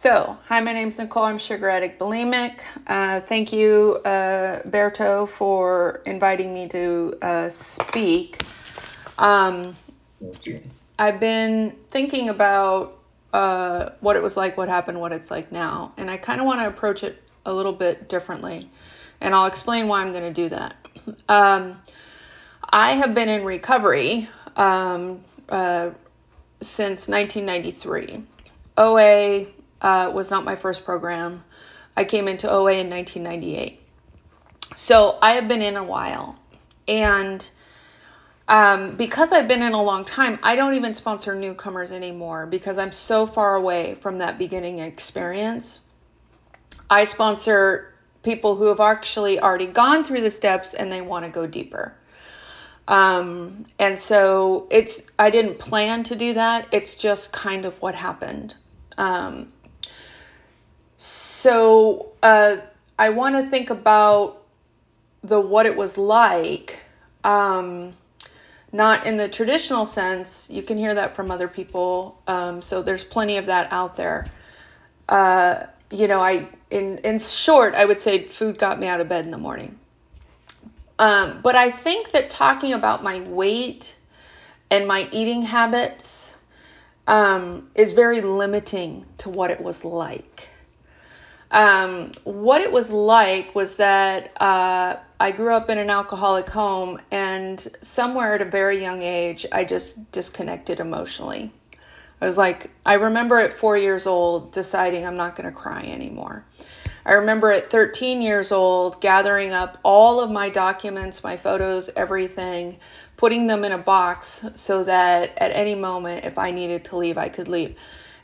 So, hi, my name's Nicole. I'm sugar addict bulimic. Uh, thank you, uh, Berto, for inviting me to uh, speak. Um, I've been thinking about uh, what it was like, what happened, what it's like now, and I kind of want to approach it a little bit differently, and I'll explain why I'm going to do that. Um, I have been in recovery um, uh, since 1993. OA uh, was not my first program. I came into OA in 1998. So I have been in a while. And um, because I've been in a long time, I don't even sponsor newcomers anymore because I'm so far away from that beginning experience. I sponsor people who have actually already gone through the steps and they want to go deeper. Um, and so it's I didn't plan to do that. It's just kind of what happened. Um, so uh, I want to think about the what it was like, um, not in the traditional sense. You can hear that from other people. Um, so there's plenty of that out there. Uh, you know, I in in short, I would say food got me out of bed in the morning. Um, but I think that talking about my weight and my eating habits um, is very limiting to what it was like. Um, what it was like was that uh, I grew up in an alcoholic home, and somewhere at a very young age, I just disconnected emotionally. I was like, I remember at four years old deciding I'm not going to cry anymore. I remember at 13 years old gathering up all of my documents, my photos, everything, putting them in a box so that at any moment, if I needed to leave, I could leave.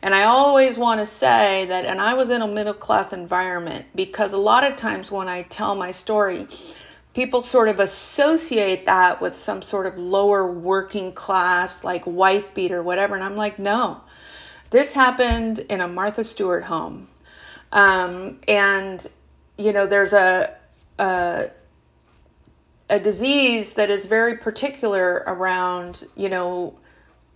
And I always want to say that, and I was in a middle class environment because a lot of times when I tell my story, people sort of associate that with some sort of lower working class, like wife beater, whatever. And I'm like, no, this happened in a Martha Stewart home. Um, and, you know, there's a, a, a disease that is very particular around, you know,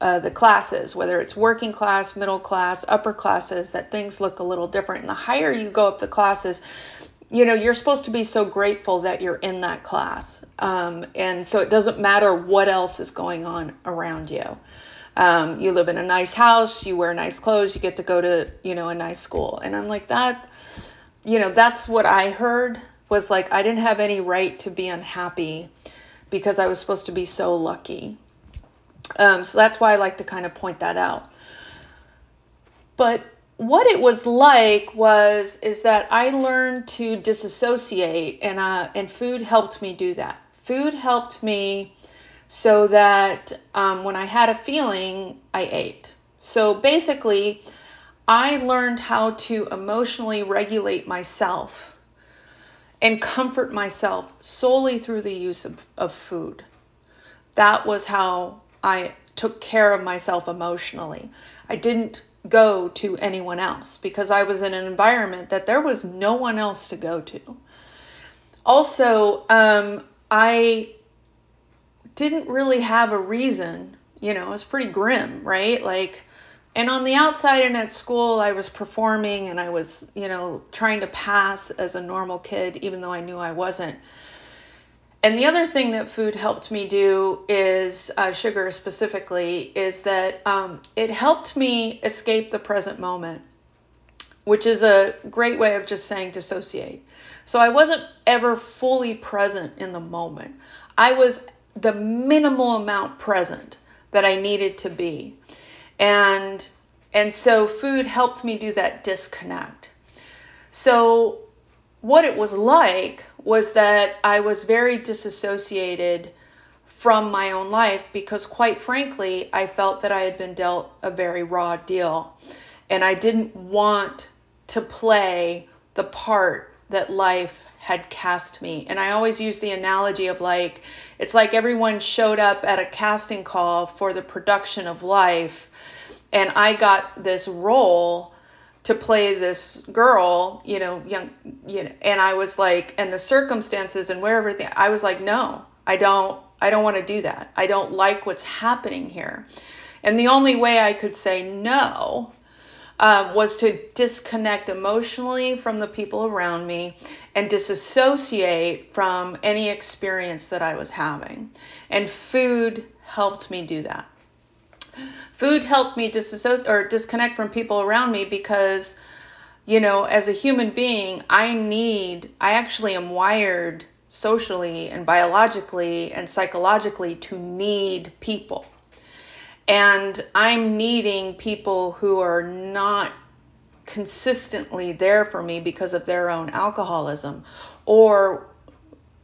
uh, the classes, whether it's working class, middle class, upper classes, that things look a little different. And the higher you go up the classes, you know, you're supposed to be so grateful that you're in that class. Um, and so it doesn't matter what else is going on around you. Um, you live in a nice house, you wear nice clothes, you get to go to, you know, a nice school. And I'm like, that, you know, that's what I heard was like, I didn't have any right to be unhappy because I was supposed to be so lucky. Um, so that's why I like to kind of point that out. But what it was like was is that I learned to disassociate, and uh, and food helped me do that. Food helped me so that um, when I had a feeling, I ate. So basically, I learned how to emotionally regulate myself and comfort myself solely through the use of, of food. That was how I took care of myself emotionally. I didn't go to anyone else because I was in an environment that there was no one else to go to. Also, um, I didn't really have a reason. You know, it was pretty grim, right? Like, and on the outside and at school, I was performing and I was, you know, trying to pass as a normal kid, even though I knew I wasn't. And the other thing that food helped me do is uh, sugar specifically is that um, it helped me escape the present moment, which is a great way of just saying dissociate. So I wasn't ever fully present in the moment. I was the minimal amount present that I needed to be. And and so food helped me do that disconnect. So what it was like was that I was very disassociated from my own life because, quite frankly, I felt that I had been dealt a very raw deal. And I didn't want to play the part that life had cast me. And I always use the analogy of like, it's like everyone showed up at a casting call for the production of life, and I got this role to play this girl, you know, young, you know, and I was like, and the circumstances and where everything, I was like, no, I don't, I don't want to do that. I don't like what's happening here. And the only way I could say no uh, was to disconnect emotionally from the people around me and disassociate from any experience that I was having. And food helped me do that. Food helped me disassociate or disconnect from people around me because, you know, as a human being, I need, I actually am wired socially and biologically and psychologically to need people. And I'm needing people who are not consistently there for me because of their own alcoholism or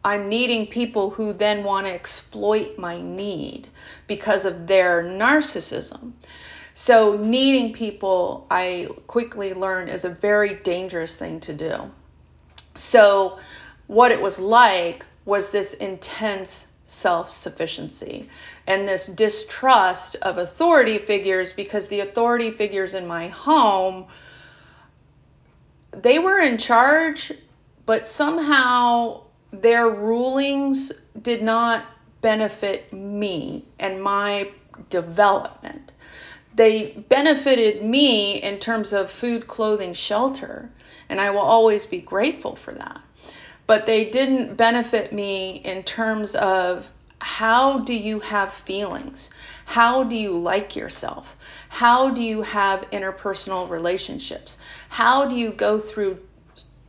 I'm needing people who then want to exploit my need because of their narcissism. So, needing people, I quickly learned, is a very dangerous thing to do. So, what it was like was this intense self sufficiency and this distrust of authority figures because the authority figures in my home they were in charge but somehow their rulings did not benefit me and my development. They benefited me in terms of food, clothing, shelter, and I will always be grateful for that. But they didn't benefit me in terms of how do you have feelings? How do you like yourself? How do you have interpersonal relationships? How do you go through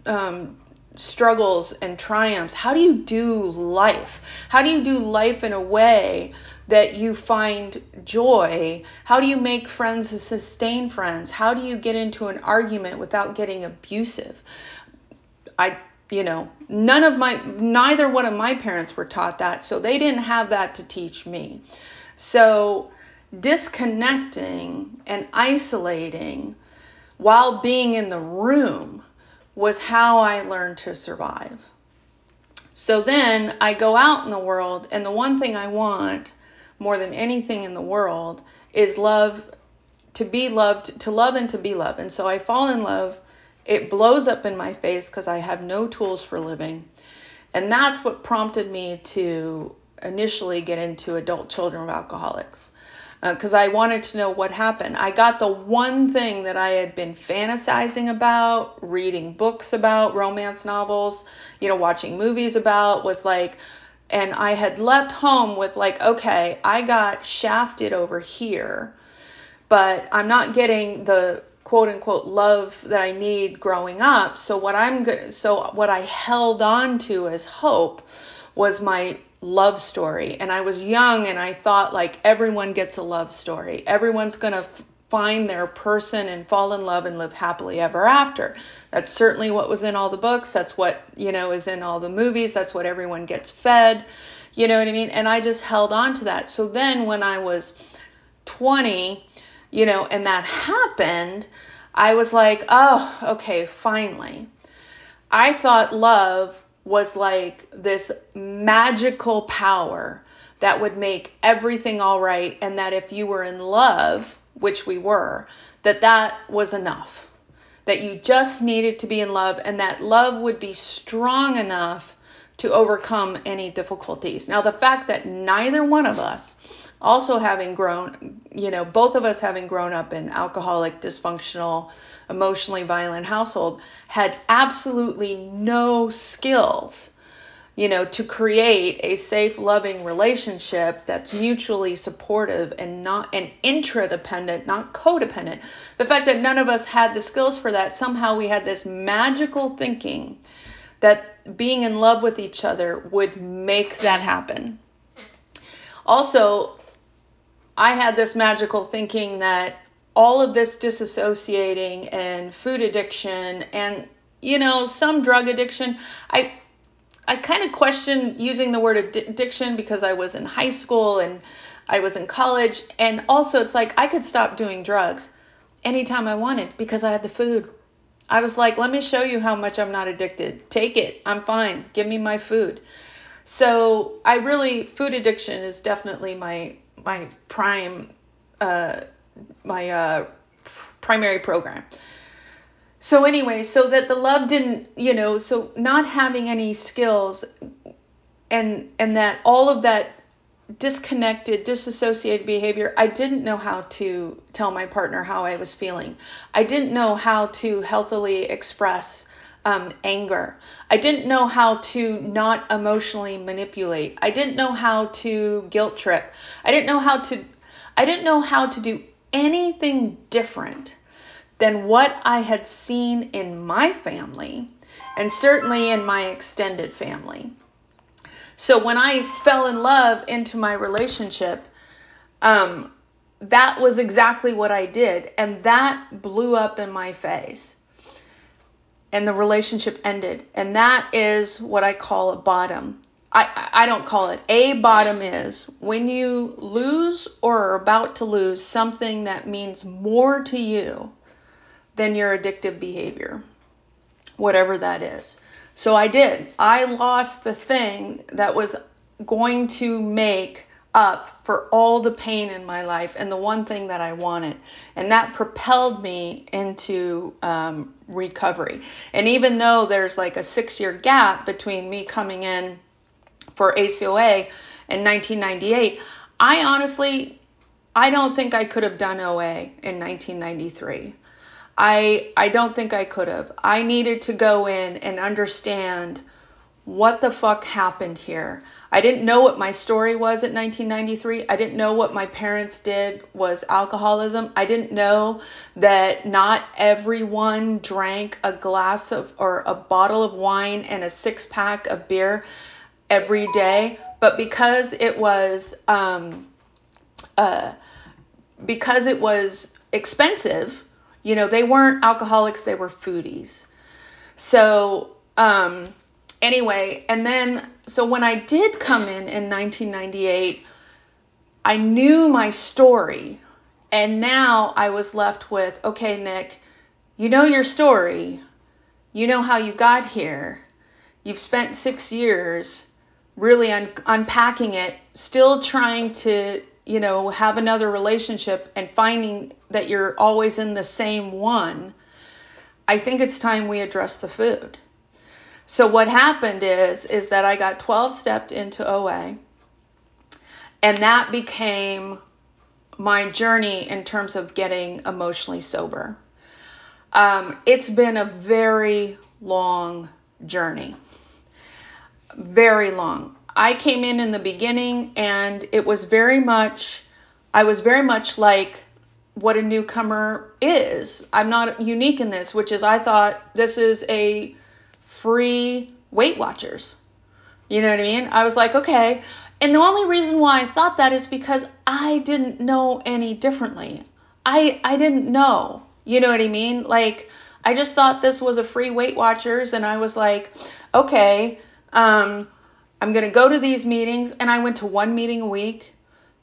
um, struggles and triumphs? How do you do life? How do you do life in a way that you find joy? How do you make friends and sustain friends? How do you get into an argument without getting abusive? I you know, none of my neither one of my parents were taught that, so they didn't have that to teach me. So disconnecting and isolating while being in the room was how I learned to survive. So then I go out in the world, and the one thing I want more than anything in the world is love, to be loved, to love and to be loved. And so I fall in love. It blows up in my face because I have no tools for living. And that's what prompted me to initially get into adult children of alcoholics because uh, I wanted to know what happened. I got the one thing that I had been fantasizing about, reading books about, romance novels, you know, watching movies about, was like, and I had left home with like, okay, I got shafted over here, but I'm not getting the quote unquote love that I need growing up. So what I'm go- so what I held on to as hope was my love story. And I was young and I thought like everyone gets a love story. Everyone's going to f- find their person and fall in love and live happily ever after. That's certainly what was in all the books. That's what, you know, is in all the movies. That's what everyone gets fed. You know what I mean? And I just held on to that. So then when I was 20, you know, and that happened, I was like, oh, okay, finally. I thought love was like this magical power that would make everything all right and that if you were in love which we were that that was enough. That you just needed to be in love and that love would be strong enough to overcome any difficulties. Now the fact that neither one of us also having grown you know both of us having grown up in alcoholic dysfunctional emotionally violent household had absolutely no skills you know to create a safe loving relationship that's mutually supportive and not and intradependent not codependent. The fact that none of us had the skills for that somehow we had this magical thinking that being in love with each other would make that happen. Also i had this magical thinking that all of this disassociating and food addiction and you know some drug addiction. I i kind of question using the word addiction because i was in high school and i was in college. And also it's like i could stop doing drugs anytime i wanted because i had the food. I was like let me show you how much i'm not addicted. Take it. I'm fine. Give me my food. So i really food addiction is definitely my my prime uh my uh, primary program. So anyway, so that the love didn't, you know, so not having any skills and and that all of that disconnected, disassociated behavior, I didn't know how to tell my partner how I was feeling. I didn't know how to healthily express um, anger. I didn't know how to not emotionally manipulate. I didn't know how to guilt trip. I didn't know how to I didn't know how to do anything different than what I had seen in my family and certainly in my extended family. So when I fell in love into my relationship, um, that was exactly what I did. And that blew up in my face. And the relationship ended. And that is what I call a bottom. I, I don't call it. A bottom is when you lose or are about to lose something that means more to you than your addictive behavior, whatever that is. So I did. I lost the thing that was going to make up for all the pain in my life and the one thing that I wanted. And that propelled me into um, recovery. And even though there's like a six year gap between me coming in for ACOA in 1998, I honestly, I don't think I could have done OA in 1993. I I don't think I could have. I needed to go in and understand what the fuck happened here. I didn't know what my story was at 1993. I didn't know what my parents did was alcoholism. I didn't know that not everyone drank a glass of or a bottle of wine and a six pack of beer every day, but because it was um, uh, because it was expensive you know, they weren't alcoholics, they were foodies. So, um, anyway, and then, so when I did come in in 1998, I knew my story. And now I was left with, okay, Nick, you know your story. You know how you got here. You've spent six years really un- unpacking it, still trying to you know, have another relationship and finding that you're always in the same one, I think it's time we address the food. So what happened is is that I got 12 stepped into OA and that became my journey in terms of getting emotionally sober. Um, it's been a very long journey. Very long. I came in in the beginning and it was very much, I was very much like what a newcomer is. I'm not unique in this, which is I thought this is a free Weight Watchers. You know what I mean? I was like, okay. And the only reason why I thought that is because I didn't know any differently. I I didn't know. You know what I mean? Like I just thought this was a free Weight Watchers and I was like, okay, um I'm going to go to these meetings. And I went to one meeting a week.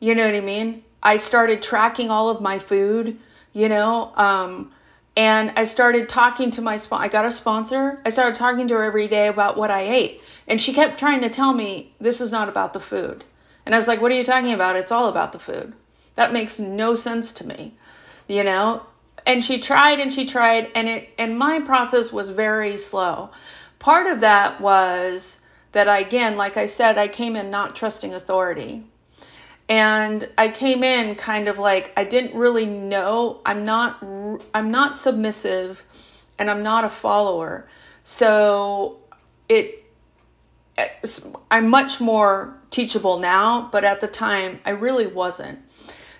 You know what I mean? I started tracking all of my food, you know, um, and I started talking to my sponsor. I got a sponsor. I started talking to her every day about what I ate. And she kept trying to tell me this is not about the food. And I was like, what are you talking about? It's all about the food. That makes no sense to me, you know? And she tried and she tried and it and my process was very slow. Part of that was that I, again, like I said, I came in not trusting authority. And I came in kind of like I didn't really know. I'm not I'm not submissive and I'm not a follower. So it I'm much more teachable now, but at the time I really wasn't.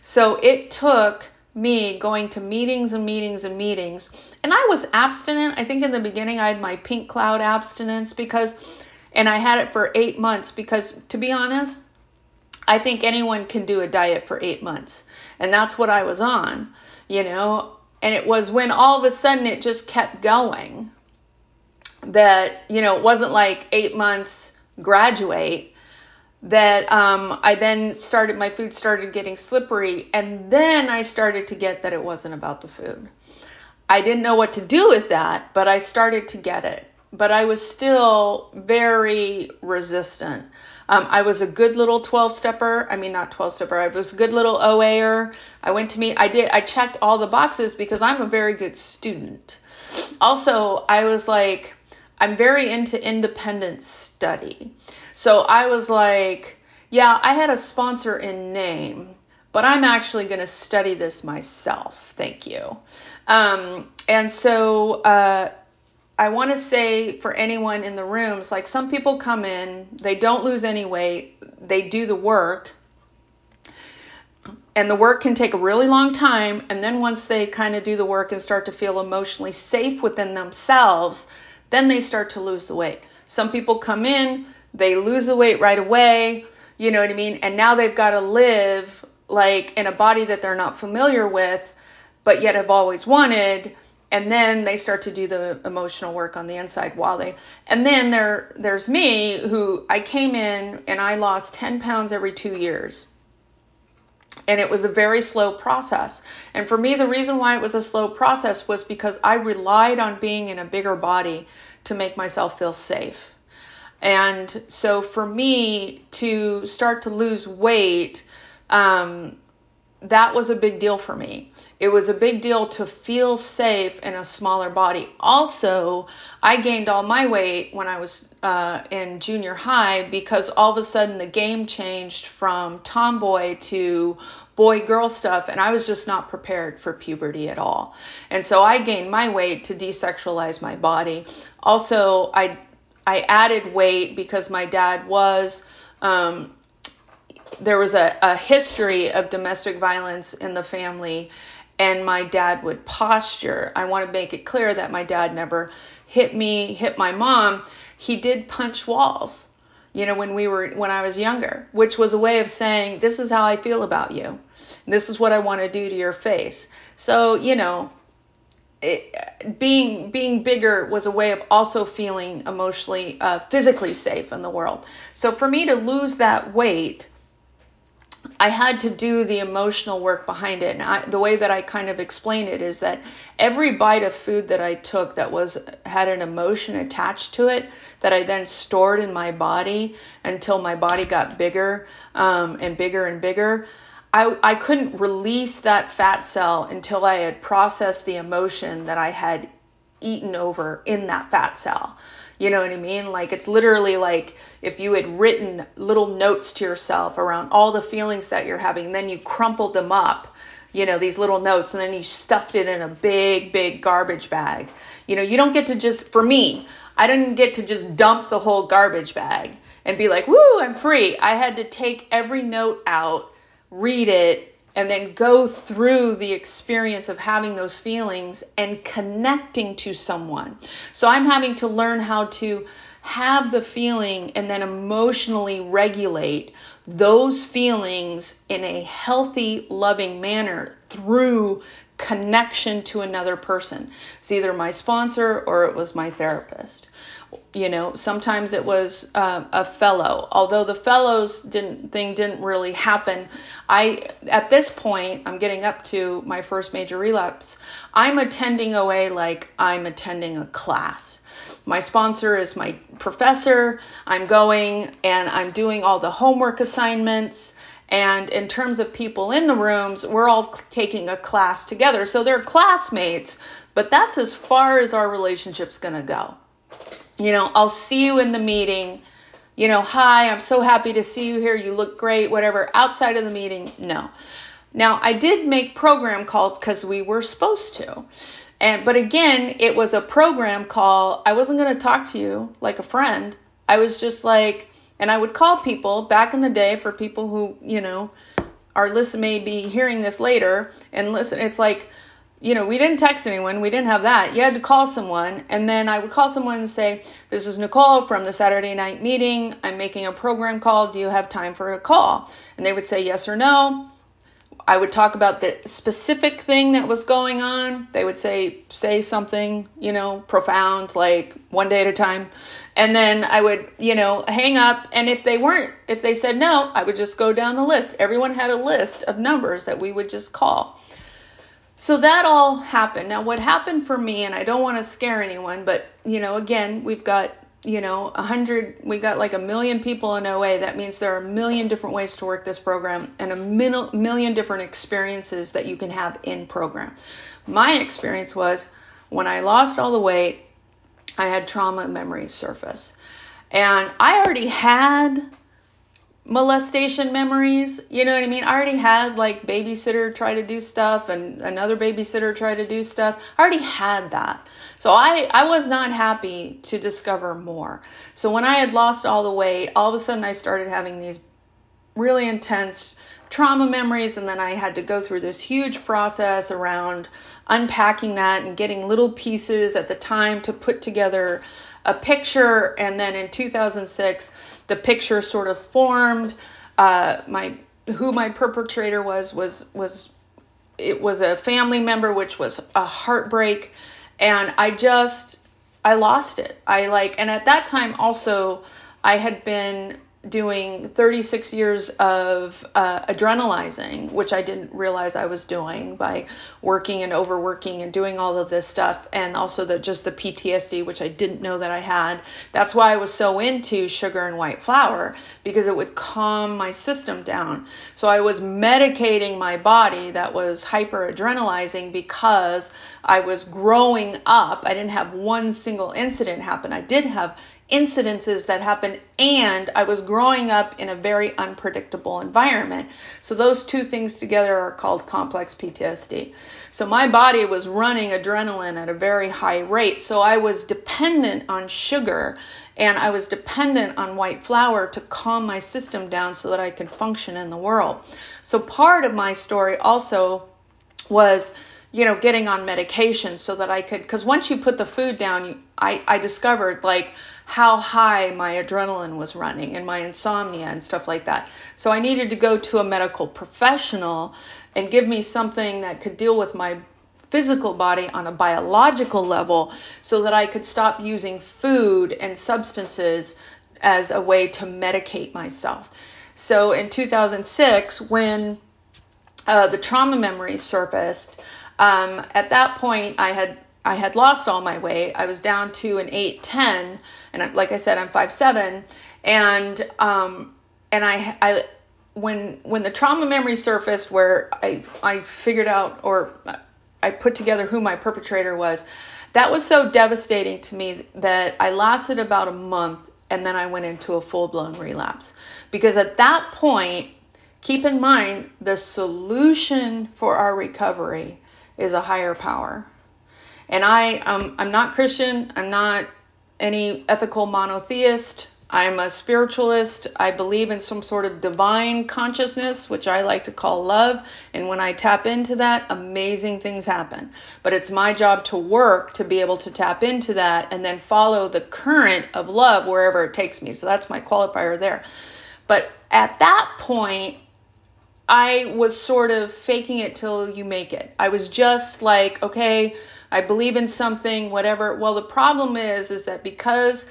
So it took me going to meetings and meetings and meetings. And I was abstinent. I think in the beginning I had my pink cloud abstinence because and I had it for eight months because, to be honest, I think anyone can do a diet for eight months. And that's what I was on, you know. And it was when all of a sudden it just kept going that, you know, it wasn't like eight months graduate that um, I then started, my food started getting slippery. And then I started to get that it wasn't about the food. I didn't know what to do with that, but I started to get it but I was still very resistant. Um, I was a good little 12 stepper. I mean, not 12 stepper. I was a good little OAer. I went to meet, I did, I checked all the boxes because I'm a very good student. Also, I was like, I'm very into independent study. So I was like, Yeah, I had a sponsor in name, but I'm actually going to study this myself. Thank you. Um, and so uh, I want to say for anyone in the rooms, like some people come in, they don't lose any weight, they do the work, and the work can take a really long time. And then once they kind of do the work and start to feel emotionally safe within themselves, then they start to lose the weight. Some people come in, they lose the weight right away, you know what I mean? And now they've got to live like in a body that they're not familiar with, but yet have always wanted. And then they start to do the emotional work on the inside while they, and then there, there's me who I came in and I lost 10 pounds every two years and it was a very slow process. And for me, the reason why it was a slow process was because I relied on being in a bigger body to make myself feel safe. And so for me to start to lose weight, um, that was a big deal for me. It was a big deal to feel safe in a smaller body. Also, I gained all my weight when I was uh, in junior high because all of a sudden the game changed from tomboy to boy girl stuff and I was just not prepared for puberty at all. And so I gained my weight to desexualize my body. Also, I I added weight because my dad was um, there was a, a history of domestic violence in the family and my dad would posture. I want to make it clear that my dad never hit me, hit my mom. He did punch walls, you know, when we were when I was younger, which was a way of saying this is how I feel about you. This is what I want to do to your face. So, you know, it, being being bigger was a way of also feeling emotionally uh, physically safe in the world. So for me to lose that weight I had to do the emotional work behind it. And I, the way that I kind of explain it is that every bite of food that I took that was had an emotion attached to it that I then stored in my body until my body got bigger um, and bigger and bigger. I, I couldn't release that fat cell until I had processed the emotion that I had eaten over in that fat cell. You know what I mean? Like it's literally like if you had written little notes to yourself around all the feelings that you're having, then you crumpled them up, you know, these little notes, and then you stuffed it in a big, big garbage bag. You know, you don't get to just, for me, I didn't get to just dump the whole garbage bag and be like, woo, I'm free. I had to take every note out, read it, and then go through the experience of having those feelings and connecting to someone. So I'm having to learn how to have the feeling and then emotionally regulate those feelings in a healthy, loving manner through connection to another person. It's either my sponsor or it was my therapist you know sometimes it was uh, a fellow. Although the fellows didn't thing didn't really happen i at this point i'm getting up to my first major relapse i'm attending oa like i'm attending a class. My sponsor is my professor. I'm going and i'm doing all the homework assignments. And in terms of people in the rooms we're all taking a class together. So they're classmates but that's as far as our relationship's going to go you know, I'll see you in the meeting. You know, hi, I'm so happy to see you here. You look great, whatever. Outside of the meeting, no. Now, I did make program calls because we were supposed to. And but again, it was a program call. I wasn't going to talk to you like a friend. I was just like and I would call people back in the day for people who, you know, are listen may be hearing this later and listen, it's like you know, we didn't text anyone. We didn't have that. You had to call someone. And then I would call someone and say, This is Nicole from the Saturday night meeting. I'm making a program call. Do you have time for a call? And they would say yes or no. I would talk about the specific thing that was going on. They would say, say something, you know, profound, like one day at a time. And then I would, you know, hang up. And if they weren't, if they said no, I would just go down the list. Everyone had a list of numbers that we would just call. So that all happened. Now, what happened for me, and I don't want to scare anyone, but you know, again, we've got you know a hundred, we got like a million people in OA. That means there are a million different ways to work this program and a million different experiences that you can have in program. My experience was when I lost all the weight, I had trauma memories surface, and I already had molestation memories. You know what I mean? I already had like babysitter try to do stuff and another babysitter try to do stuff. I already had that. So I, I was not happy to discover more. So when I had lost all the weight, all of a sudden I started having these really intense trauma memories and then I had to go through this huge process around unpacking that and getting little pieces at the time to put together a picture and then in 2006 the picture sort of formed uh, my who my perpetrator was was was it was a family member which was a heartbreak. And I just I lost it. I like and at that time also I had been doing 36 years of uh, adrenalizing, which I didn't realize I was doing by working and overworking and doing all of this stuff, and also the just the PTSD, which I didn't know that I had. That's why I was so into sugar and white flour because it would calm my system down. So I was medicating my body that was hyper adrenalizing because I was growing up. I didn't have one single incident happen. I did have incidences that happened and I was growing up in a very unpredictable environment. So those two things together are called complex PTSD. So my body was running adrenaline at a very high rate. So I was dependent on sugar and I was dependent on white flour to calm my system down so that I could function in the world. So part of my story also was you know getting on medication so that I could because once you put the food down you I I discovered like how high my adrenaline was running and my insomnia and stuff like that. So I needed to go to a medical professional and give me something that could deal with my physical body on a biological level so that I could stop using food and substances as a way to medicate myself. So in 2006, when uh, the trauma memory surfaced, um, at that point I had I had lost all my weight. I was down to an 8'10 and like I said I'm 5'7 and um and I I when when the trauma memory surfaced where I I figured out or I put together who my perpetrator was, that was so devastating to me that I lasted about a month and then I went into a full-blown relapse. Because at that point, keep in mind the solution for our recovery is a higher power. And I, um, I'm not Christian. I'm not any ethical monotheist. I'm a spiritualist. I believe in some sort of divine consciousness, which I like to call love. And when I tap into that, amazing things happen. But it's my job to work to be able to tap into that and then follow the current of love wherever it takes me. So that's my qualifier there. But at that point, I was sort of faking it till you make it. I was just like, okay, I believe in something, whatever. Well, the problem is, is that because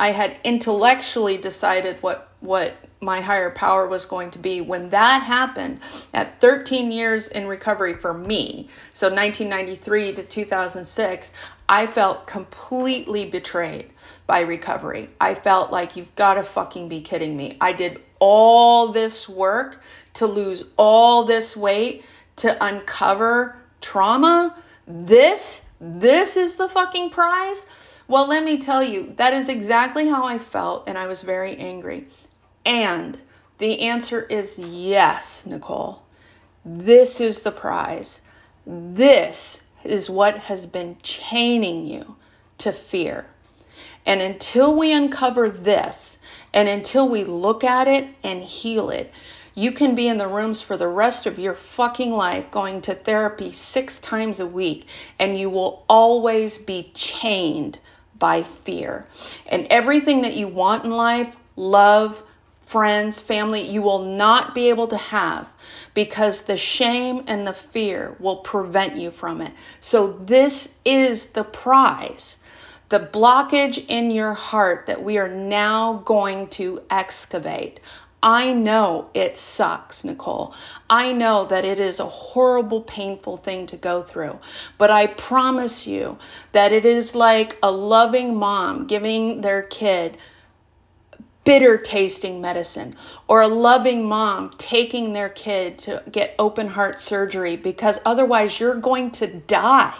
I had intellectually decided what what my higher power was going to be when that happened at 13 years in recovery for me so 1993 to 2006 i felt completely betrayed by recovery. I felt like you've got to fucking be kidding me. I did all this work to lose all this weight to uncover trauma. This this is the fucking prize? Well, let me tell you, that is exactly how I felt, and I was very angry. And the answer is yes, Nicole. This is the prize. This is what has been chaining you to fear. And until we uncover this, and until we look at it and heal it, you can be in the rooms for the rest of your fucking life going to therapy six times a week, and you will always be chained by fear. And everything that you want in life, love, friends, family, you will not be able to have because the shame and the fear will prevent you from it. So, this is the prize the blockage in your heart that we are now going to excavate. I know it sucks, Nicole. I know that it is a horrible, painful thing to go through. But I promise you that it is like a loving mom giving their kid bitter tasting medicine or a loving mom taking their kid to get open heart surgery because otherwise you're going to die.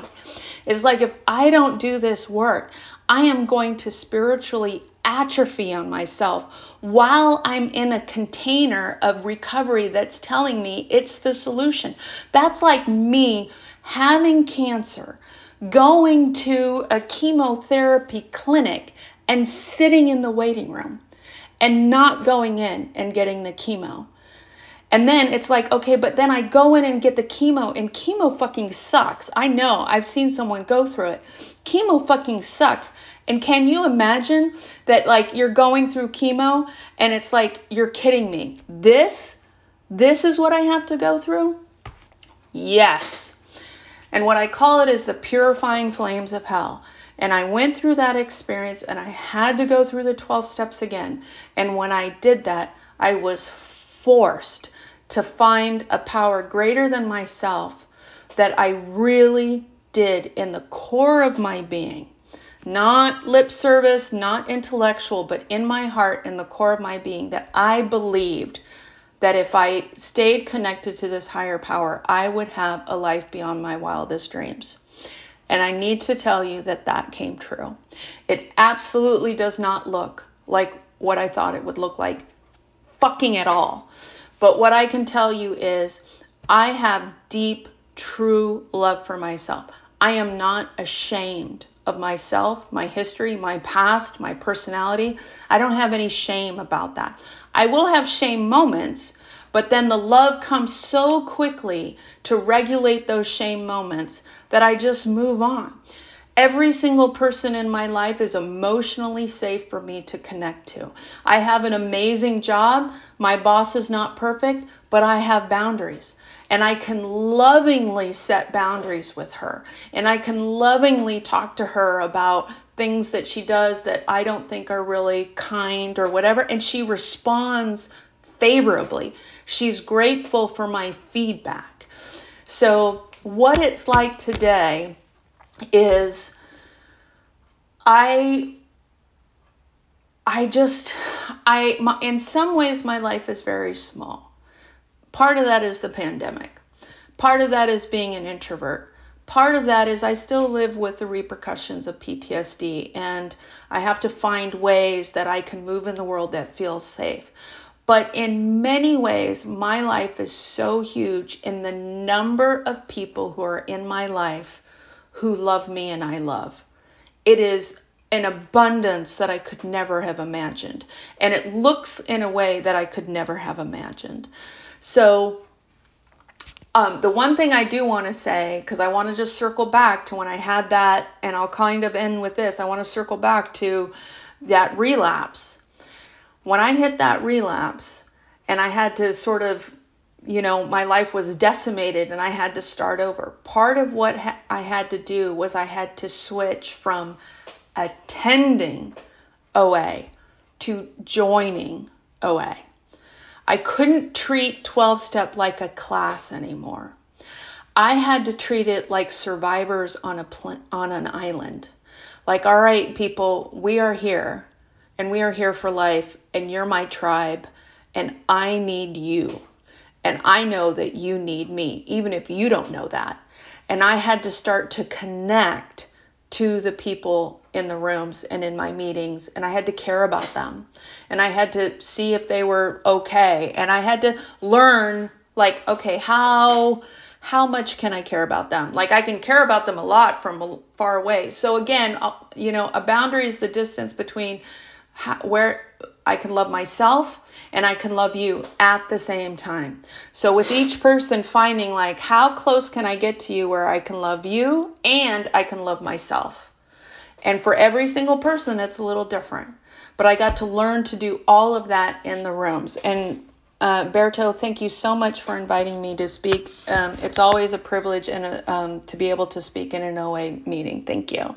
It's like if I don't do this work, I am going to spiritually atrophy on myself while I'm in a container of recovery that's telling me it's the solution. That's like me having cancer, going to a chemotherapy clinic and sitting in the waiting room and not going in and getting the chemo. And then it's like, okay, but then I go in and get the chemo, and chemo fucking sucks. I know, I've seen someone go through it. Chemo fucking sucks. And can you imagine that, like, you're going through chemo and it's like, you're kidding me? This, this is what I have to go through? Yes. And what I call it is the purifying flames of hell. And I went through that experience and I had to go through the 12 steps again. And when I did that, I was forced to find a power greater than myself that I really did in the core of my being. Not lip service, not intellectual, but in my heart, in the core of my being, that I believed that if I stayed connected to this higher power, I would have a life beyond my wildest dreams. And I need to tell you that that came true. It absolutely does not look like what I thought it would look like, fucking at all. But what I can tell you is I have deep, true love for myself. I am not ashamed of myself, my history, my past, my personality. I don't have any shame about that. I will have shame moments, but then the love comes so quickly to regulate those shame moments that I just move on. Every single person in my life is emotionally safe for me to connect to. I have an amazing job. My boss is not perfect, but I have boundaries. And I can lovingly set boundaries with her. And I can lovingly talk to her about things that she does that I don't think are really kind or whatever. And she responds favorably. She's grateful for my feedback. So, what it's like today is I I just I my, in some ways my life is very small. Part of that is the pandemic. Part of that is being an introvert. Part of that is I still live with the repercussions of PTSD and I have to find ways that I can move in the world that feels safe. But in many ways, my life is so huge in the number of people who are in my life who love me and I love. It is an abundance that I could never have imagined. And it looks in a way that I could never have imagined. So, um, the one thing I do want to say, because I want to just circle back to when I had that, and I'll kind of end with this, I want to circle back to that relapse when I hit that relapse and I had to sort of, you know, my life was decimated and I had to start over, part of what ha- I had to do was I had to switch from attending OA to joining OA. I couldn't treat 12 step like a class anymore. I had to treat it like survivors on a pl- on an island. Like, all right, people, we are here and we are here for life, and you're my tribe, and I need you. And I know that you need me, even if you don't know that. And I had to start to connect to the people in the rooms and in my meetings, and I had to care about them. And I had to see if they were okay. And I had to learn, like, okay, how how much can I care about them? Like I can care about them a lot from far away. So again, uh, you know, a boundary is the distance between how, where I can love myself and I can love you at the same time. So with each person finding like how close can I get to you where I can love you and I can love myself. And for every single person it's a little different. But I got to learn to do all of that in the rooms. And uh, Berto, thank you so much for inviting me to speak. Um, it's always a privilege and a, um, to be able to speak in an OA meeting. Thank you.